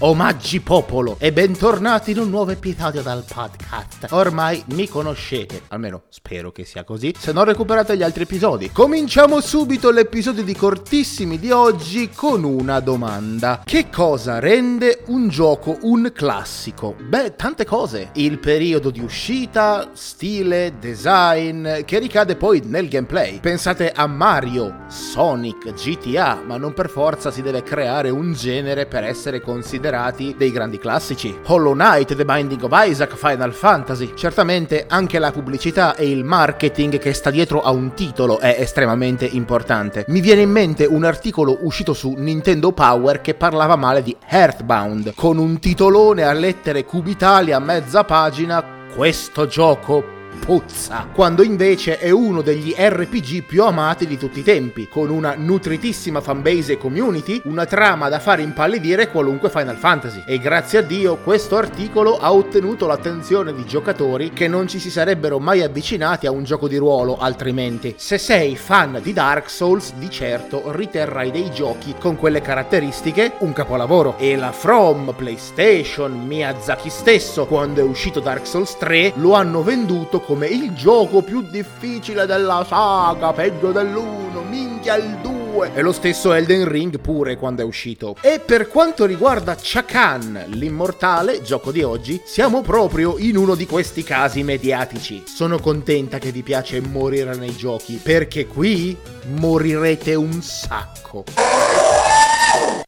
Omaggi popolo e bentornati in un nuovo episodio dal podcast. Ormai mi conoscete, almeno spero che sia così, se non recuperate gli altri episodi. Cominciamo subito l'episodio di cortissimi di oggi con una domanda. Che cosa rende un gioco un classico? Beh, tante cose. Il periodo di uscita, stile, design, che ricade poi nel gameplay. Pensate a Mario, Sonic, GTA, ma non per forza si deve creare un genere per essere considerato considerati dei grandi classici. Hollow Knight, The Binding of Isaac, Final Fantasy. Certamente anche la pubblicità e il marketing che sta dietro a un titolo è estremamente importante. Mi viene in mente un articolo uscito su Nintendo Power che parlava male di Earthbound, con un titolone a lettere cubitali a mezza pagina. Questo gioco puzza, quando invece è uno degli RPG più amati di tutti i tempi, con una nutritissima fanbase e community, una trama da fare impallidire qualunque Final Fantasy. E grazie a Dio questo articolo ha ottenuto l'attenzione di giocatori che non ci si sarebbero mai avvicinati a un gioco di ruolo altrimenti. Se sei fan di Dark Souls, di certo riterrai dei giochi con quelle caratteristiche un capolavoro. E la From, PlayStation, Miyazaki stesso, quando è uscito Dark Souls 3, lo hanno venduto come il gioco più difficile della saga, peggio dell'1, minchia il 2. E lo stesso Elden Ring pure quando è uscito. E per quanto riguarda Chakan, l'immortale, gioco di oggi, siamo proprio in uno di questi casi mediatici. Sono contenta che vi piace morire nei giochi, perché qui morirete un sacco.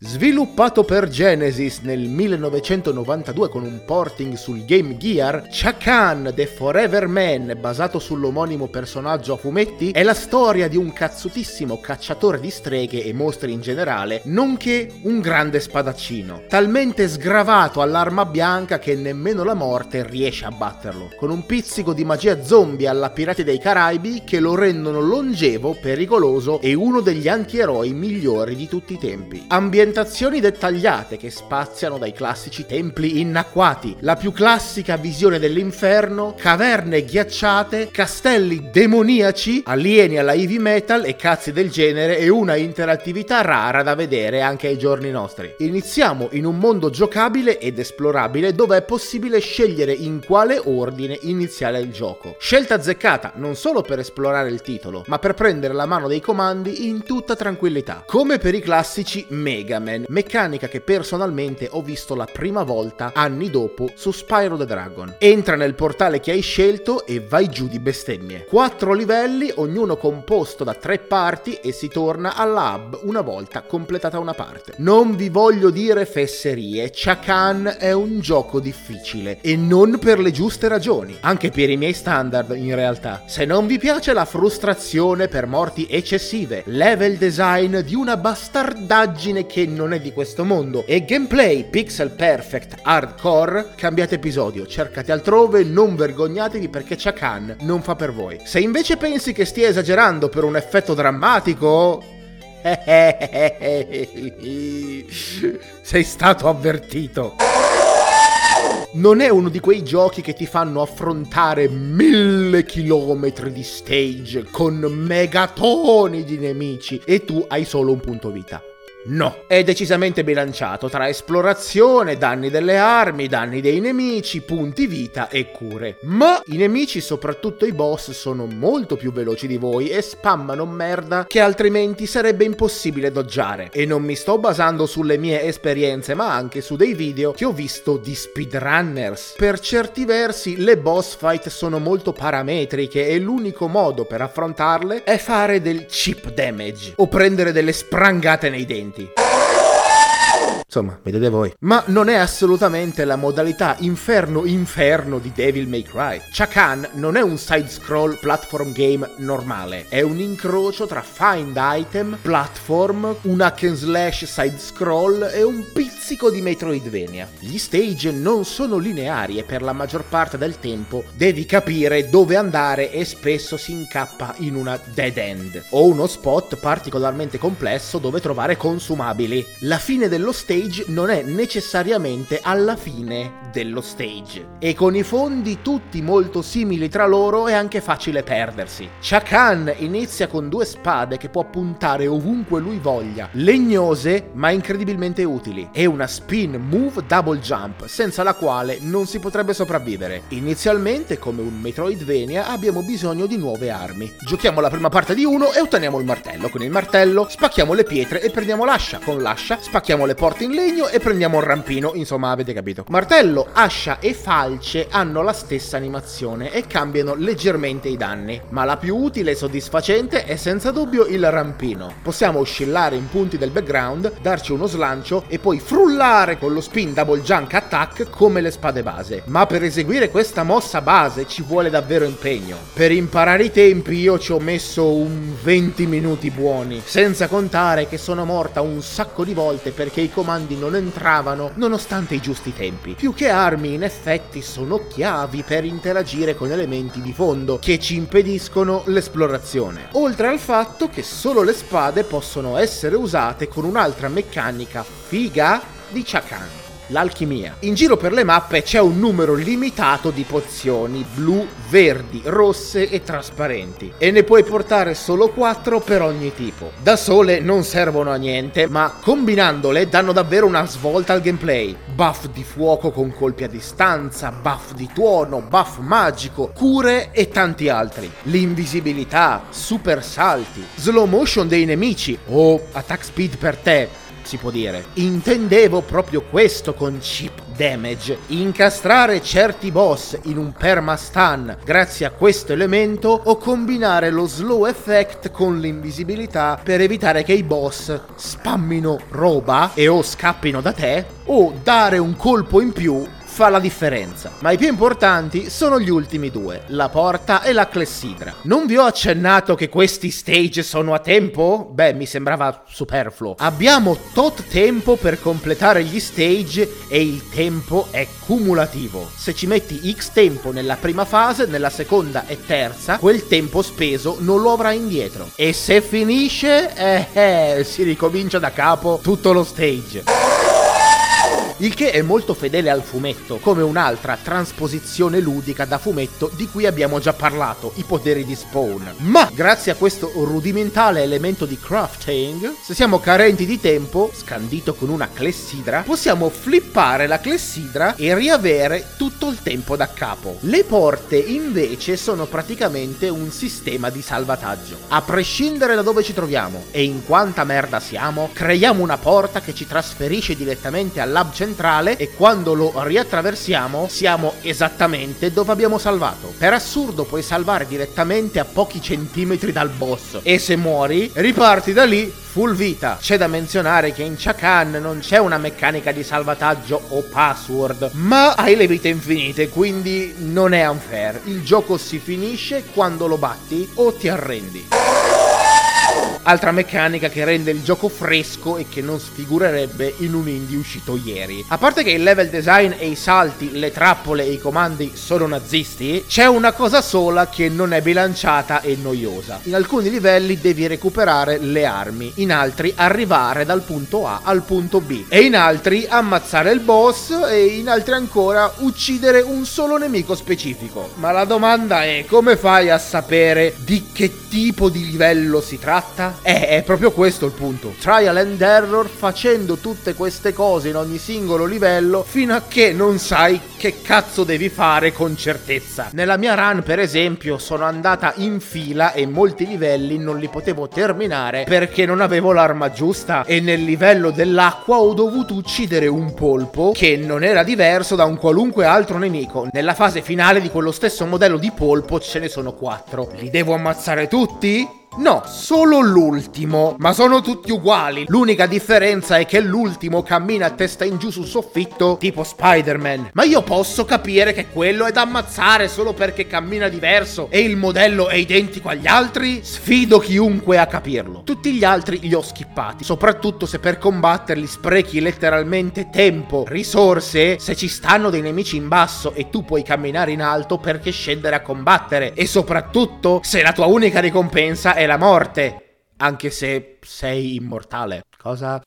Sviluppato per Genesis nel 1992 con un porting sul Game Gear, Chakan The Forever Man, basato sull'omonimo personaggio a fumetti, è la storia di un cazzutissimo cacciatore di streghe e mostri in generale, nonché un grande spadaccino, talmente sgravato all'arma bianca che nemmeno la morte riesce a batterlo, con un pizzico di magia zombie alla Pirati dei Caraibi che lo rendono longevo, pericoloso e uno degli antieroi migliori di tutti i tempi. Ambientato ambientazioni dettagliate che spaziano dai classici templi innacquati, la più classica visione dell'inferno, caverne ghiacciate, castelli demoniaci, alieni alla heavy metal e cazzi del genere e una interattività rara da vedere anche ai giorni nostri. Iniziamo in un mondo giocabile ed esplorabile dove è possibile scegliere in quale ordine iniziare il gioco. Scelta azzeccata non solo per esplorare il titolo, ma per prendere la mano dei comandi in tutta tranquillità. Come per i classici Mega Man, meccanica che personalmente ho visto la prima volta anni dopo su Spyro the Dragon. Entra nel portale che hai scelto e vai giù di bestemmie. Quattro livelli, ognuno composto da tre parti e si torna alla hub una volta completata una parte. Non vi voglio dire fesserie, Chakan è un gioco difficile e non per le giuste ragioni, anche per i miei standard in realtà. Se non vi piace la frustrazione per morti eccessive, level design di una bastardaggine che non è di questo mondo e gameplay pixel perfect hardcore, cambiate episodio, cercate altrove, non vergognatevi perché Chakan non fa per voi. Se invece pensi che stia esagerando per un effetto drammatico, sei stato avvertito. Non è uno di quei giochi che ti fanno affrontare mille chilometri di stage con megatoni di nemici e tu hai solo un punto vita. No, è decisamente bilanciato tra esplorazione, danni delle armi, danni dei nemici, punti vita e cure. Ma i nemici, soprattutto i boss, sono molto più veloci di voi e spammano merda che altrimenti sarebbe impossibile doggiare. E non mi sto basando sulle mie esperienze, ma anche su dei video che ho visto di speedrunners. Per certi versi le boss fight sono molto parametriche e l'unico modo per affrontarle è fare del chip damage o prendere delle sprangate nei denti. थी Insomma, vedete voi. Ma non è assolutamente la modalità inferno-inferno di Devil May Cry. Chakan non è un side-scroll platform game normale, è un incrocio tra find item, platform, un hack and slash side-scroll e un pizzico di Metroidvania. Gli stage non sono lineari e per la maggior parte del tempo devi capire dove andare e spesso si incappa in una dead end o uno spot particolarmente complesso dove trovare consumabili. La fine dello stage stage non è necessariamente alla fine dello stage. E con i fondi tutti molto simili tra loro è anche facile perdersi. Chakan inizia con due spade che può puntare ovunque lui voglia, legnose ma incredibilmente utili, e una spin move double jump, senza la quale non si potrebbe sopravvivere. Inizialmente, come un Metroidvania, abbiamo bisogno di nuove armi. Giochiamo la prima parte di uno e otteniamo il martello. Con il martello spacchiamo le pietre e prendiamo l'ascia. Con l'ascia spacchiamo le porte in legno e prendiamo il rampino. Insomma, avete capito. Martello, ascia e falce hanno la stessa animazione e cambiano leggermente i danni. Ma la più utile e soddisfacente è senza dubbio il rampino. Possiamo oscillare in punti del background, darci uno slancio e poi frullare con lo spin double junk attack come le spade base. Ma per eseguire questa mossa base ci vuole davvero impegno. Per imparare i tempi io ci ho messo un 20 minuti buoni, senza contare che sono morta un sacco di volte perché i comandi non entravano nonostante i giusti tempi. Più che armi in effetti sono chiavi per interagire con elementi di fondo che ci impediscono l'esplorazione. Oltre al fatto che solo le spade possono essere usate con un'altra meccanica figa di Chakan l'alchimia. In giro per le mappe c'è un numero limitato di pozioni blu, verdi, rosse e trasparenti e ne puoi portare solo 4 per ogni tipo. Da sole non servono a niente, ma combinandole danno davvero una svolta al gameplay. Buff di fuoco con colpi a distanza, buff di tuono, buff magico, cure e tanti altri. L'invisibilità, super salti, slow motion dei nemici o attack speed per te si può dire. Intendevo proprio questo con chip damage, incastrare certi boss in un permastun grazie a questo elemento o combinare lo slow effect con l'invisibilità per evitare che i boss spammino roba e o scappino da te o dare un colpo in più fa la differenza. Ma i più importanti sono gli ultimi due, la porta e la clessidra. Non vi ho accennato che questi stage sono a tempo? Beh, mi sembrava superfluo. Abbiamo tot tempo per completare gli stage e il tempo è cumulativo. Se ci metti X tempo nella prima fase, nella seconda e terza, quel tempo speso non lo avrai indietro. E se finisce, eh, eh si ricomincia da capo tutto lo stage il che è molto fedele al fumetto, come un'altra trasposizione ludica da fumetto di cui abbiamo già parlato, i poteri di Spawn. Ma grazie a questo rudimentale elemento di crafting, se siamo carenti di tempo, scandito con una clessidra, possiamo flippare la clessidra e riavere tutto il tempo da capo. Le porte invece sono praticamente un sistema di salvataggio. A prescindere da dove ci troviamo e in quanta merda siamo, creiamo una porta che ci trasferisce direttamente al lab centrale e quando lo riattraversiamo siamo esattamente dove abbiamo salvato. Per assurdo puoi salvare direttamente a pochi centimetri dal boss e se muori riparti da lì full vita. C'è da menzionare che in Chakan non c'è una meccanica di salvataggio o password, ma hai le vite infinite, quindi non è unfair. Il gioco si finisce quando lo batti o ti arrendi. Altra meccanica che rende il gioco fresco e che non sfigurerebbe in un indie uscito ieri. A parte che il level design e i salti, le trappole e i comandi sono nazisti, c'è una cosa sola che non è bilanciata e noiosa. In alcuni livelli devi recuperare le armi, in altri arrivare dal punto A al punto B, e in altri ammazzare il boss e in altri ancora uccidere un solo nemico specifico. Ma la domanda è come fai a sapere di che tipo di livello si tratta? Eh, è proprio questo il punto. Trial and error facendo tutte queste cose in ogni singolo livello fino a che non sai che cazzo devi fare con certezza. Nella mia run, per esempio, sono andata in fila e molti livelli non li potevo terminare perché non avevo l'arma giusta e nel livello dell'acqua ho dovuto uccidere un polpo che non era diverso da un qualunque altro nemico. Nella fase finale di quello stesso modello di polpo ce ne sono quattro. Li devo ammazzare tutti? tutti? No, solo l'ultimo, ma sono tutti uguali. L'unica differenza è che l'ultimo cammina a testa in giù sul soffitto, tipo Spider-Man. Ma io posso capire che quello è da ammazzare solo perché cammina diverso e il modello è identico agli altri? Sfido chiunque a capirlo. Tutti gli altri li ho skippati, soprattutto se per combatterli sprechi letteralmente tempo, risorse, se ci stanno dei nemici in basso e tu puoi camminare in alto perché scendere a combattere e soprattutto se la tua unica ricompensa è è la morte, anche se sei immortale. Cosa?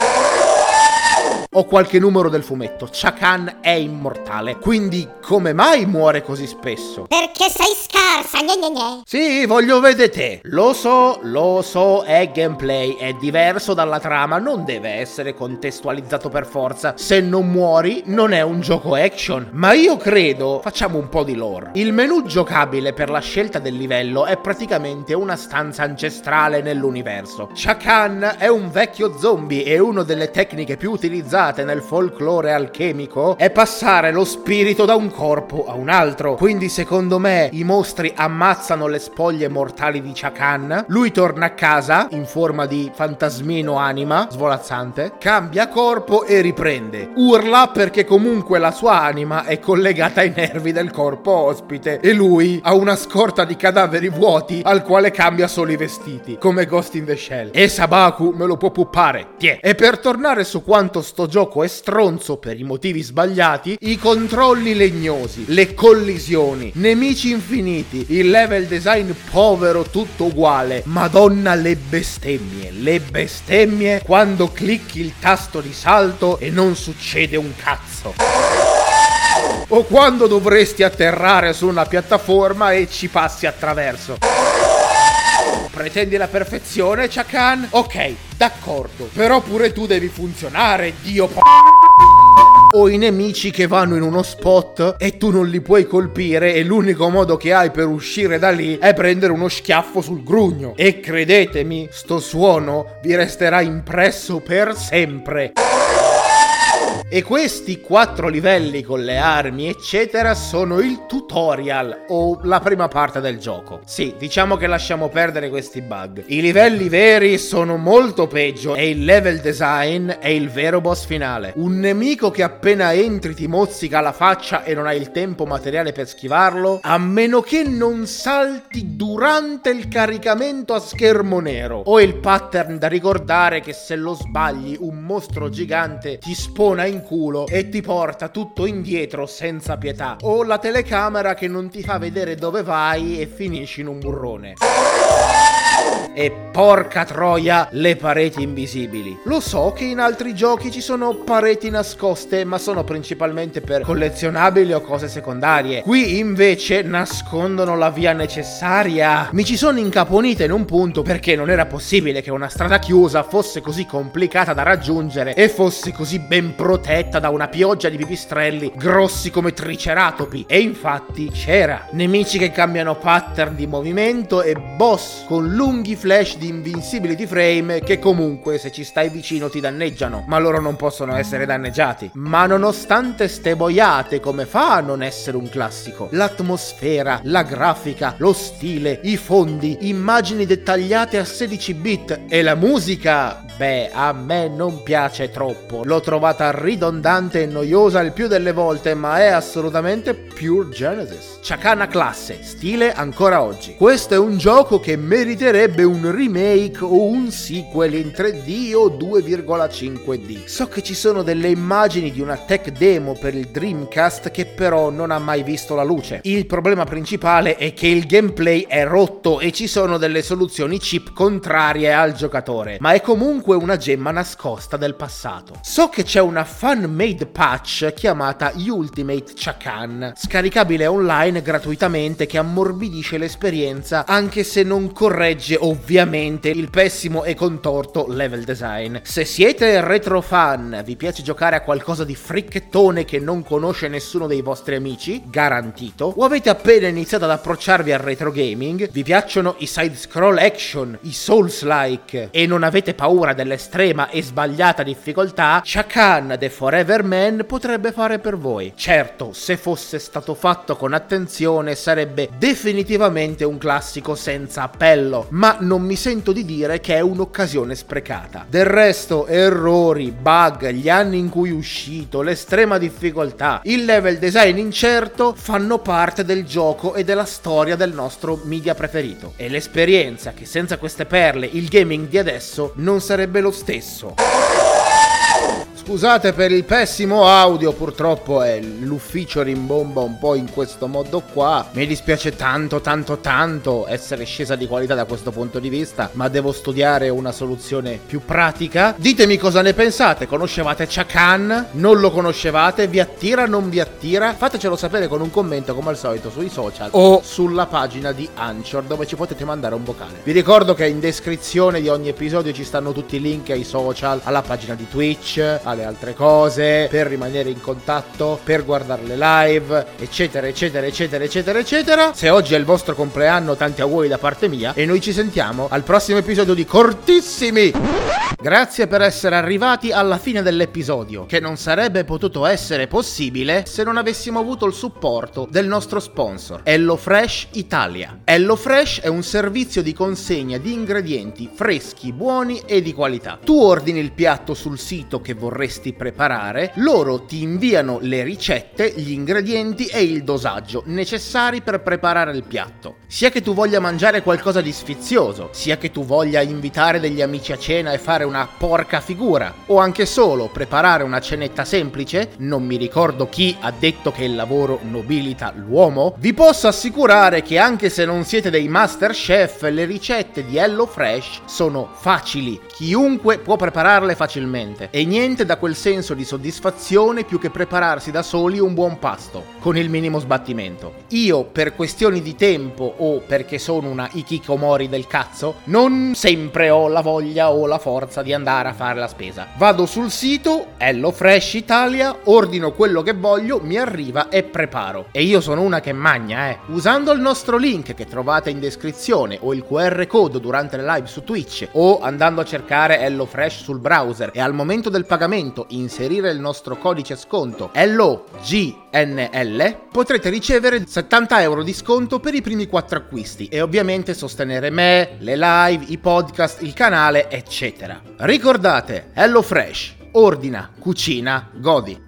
O qualche numero del fumetto. Chakan è immortale. Quindi come mai muore così spesso? Perché sei scarsa, gne gne gne. Sì, voglio vedere te. Lo so, lo so, è gameplay, è diverso dalla trama, non deve essere contestualizzato per forza. Se non muori, non è un gioco action. Ma io credo, facciamo un po' di lore. Il menu giocabile per la scelta del livello è praticamente una stanza ancestrale nell'universo. Chakan è un vecchio zombie e una delle tecniche più utilizzate usate nel folklore alchemico è passare lo spirito da un corpo a un altro. Quindi secondo me i mostri ammazzano le spoglie mortali di Chakan, lui torna a casa in forma di fantasmino anima svolazzante, cambia corpo e riprende. Urla perché comunque la sua anima è collegata ai nervi del corpo ospite e lui ha una scorta di cadaveri vuoti al quale cambia solo i vestiti, come Ghost in the Shell. E Sabaku me lo può puppare, tiè. E per tornare su quanto sto gioco è stronzo per i motivi sbagliati, i controlli legnosi, le collisioni, nemici infiniti, il level design povero tutto uguale, madonna le bestemmie, le bestemmie quando clicchi il tasto di salto e non succede un cazzo. O quando dovresti atterrare su una piattaforma e ci passi attraverso. Pretendi la perfezione, Chakan? Ok, d'accordo. Però pure tu devi funzionare, dio p***o o i nemici che vanno in uno spot e tu non li puoi colpire e l'unico modo che hai per uscire da lì è prendere uno schiaffo sul grugno. E credetemi, sto suono vi resterà impresso per sempre. E questi quattro livelli con le armi, eccetera, sono il tutorial o la prima parte del gioco. Sì, diciamo che lasciamo perdere questi bug. I livelli veri sono molto peggio e il level design è il vero boss finale. Un nemico che appena entri ti mozzica la faccia e non hai il tempo materiale per schivarlo, a meno che non salti durante il caricamento a schermo nero. O il pattern da ricordare che se lo sbagli un mostro gigante ti spona in culo e ti porta tutto indietro senza pietà. O la telecamera che non ti fa vedere dove vai e finisci in un burrone. E porca troia, le pareti invisibili. Lo so che in altri giochi ci sono pareti nascoste, ma sono principalmente per collezionabili o cose secondarie. Qui invece nascondono la via necessaria. Mi ci sono incaponita in un punto perché non era possibile che una strada chiusa fosse così complicata da raggiungere e fosse così ben protetta da una pioggia di pipistrelli grossi come triceratopi. E infatti c'era. Nemici che cambiano pattern di movimento e boss con lunghi flash di invincibility frame che comunque se ci stai vicino ti danneggiano, ma loro non possono essere danneggiati. Ma nonostante ste boiate, come fa a non essere un classico? L'atmosfera, la grafica, lo stile, i fondi, immagini dettagliate a 16 bit e la musica Beh, a me non piace troppo. L'ho trovata ridondante e noiosa il più delle volte, ma è assolutamente pure Genesis. Chakana classe, stile ancora oggi. Questo è un gioco che meriterebbe un remake o un sequel in 3D o 2,5D. So che ci sono delle immagini di una tech demo per il Dreamcast che però non ha mai visto la luce. Il problema principale è che il gameplay è rotto e ci sono delle soluzioni chip contrarie al giocatore, ma è comunque una gemma nascosta del passato. So che c'è una fan-made patch chiamata Ultimate Chakan, scaricabile online gratuitamente che ammorbidisce l'esperienza anche se non corregge ovviamente il pessimo e contorto level design. Se siete retro fan, vi piace giocare a qualcosa di fricchettone che non conosce nessuno dei vostri amici, garantito, o avete appena iniziato ad approcciarvi al retro gaming, vi piacciono i side scroll action, i souls-like e non avete paura dell'estrema e sbagliata difficoltà, Chakan The Forever Man potrebbe fare per voi. Certo, se fosse stato fatto con attenzione sarebbe definitivamente un classico senza appello, ma non mi sento di dire che è un'occasione sprecata. Del resto, errori, bug, gli anni in cui è uscito, l'estrema difficoltà, il level design incerto fanno parte del gioco e della storia del nostro media preferito. E l'esperienza che senza queste perle il gaming di adesso non sarebbe lo stesso. Scusate per il pessimo audio, purtroppo è l'ufficio rimbomba un po' in questo modo qua. Mi dispiace tanto, tanto, tanto essere scesa di qualità da questo punto di vista, ma devo studiare una soluzione più pratica. Ditemi cosa ne pensate. Conoscevate Chakan? Non lo conoscevate? Vi attira? Non vi attira? Fatecelo sapere con un commento come al solito sui social o sulla pagina di Anchor dove ci potete mandare un vocale. Vi ricordo che in descrizione di ogni episodio ci stanno tutti i link ai social, alla pagina di Twitch, alle altre cose, per rimanere in contatto, per guardare le live, eccetera, eccetera, eccetera, eccetera, eccetera. Se oggi è il vostro compleanno, tanti auguri da parte mia e noi ci sentiamo al prossimo episodio di Cortissimi. Grazie per essere arrivati alla fine dell'episodio, che non sarebbe potuto essere possibile se non avessimo avuto il supporto del nostro sponsor, HelloFresh Italia. HelloFresh è un servizio di consegna di ingredienti freschi, buoni e di qualità. Tu ordini il piatto sul sito che vorresti preparare, loro ti inviano le ricette, gli ingredienti e il dosaggio necessari per preparare il piatto. Sia che tu voglia mangiare qualcosa di sfizioso, sia che tu voglia invitare degli amici a cena e fare una porca figura, o anche solo preparare una cenetta semplice, non mi ricordo chi ha detto che il lavoro nobilita l'uomo, vi posso assicurare che anche se non siete dei master chef, le ricette di HelloFresh sono facili, chiunque può prepararle facilmente e niente da quel senso di soddisfazione più che prepararsi da soli un buon pasto, con il minimo sbattimento. Io, per questioni di tempo o perché sono una ikikomori del cazzo, non sempre ho la voglia o la forza di andare a fare la spesa. Vado sul sito HelloFresh Italia, ordino quello che voglio, mi arriva e preparo. E io sono una che magna, eh. Usando il nostro link che trovate in descrizione o il QR code durante le live su Twitch o andando a cercare HelloFresh sul browser e al momento del pagamento inserire il nostro codice sconto LOGNL, potrete ricevere 70 euro di sconto per i primi 4 acquisti e ovviamente sostenere me, le live, i podcast, il canale, eccetera. Ricordate, HelloFresh, ordina, cucina, godi.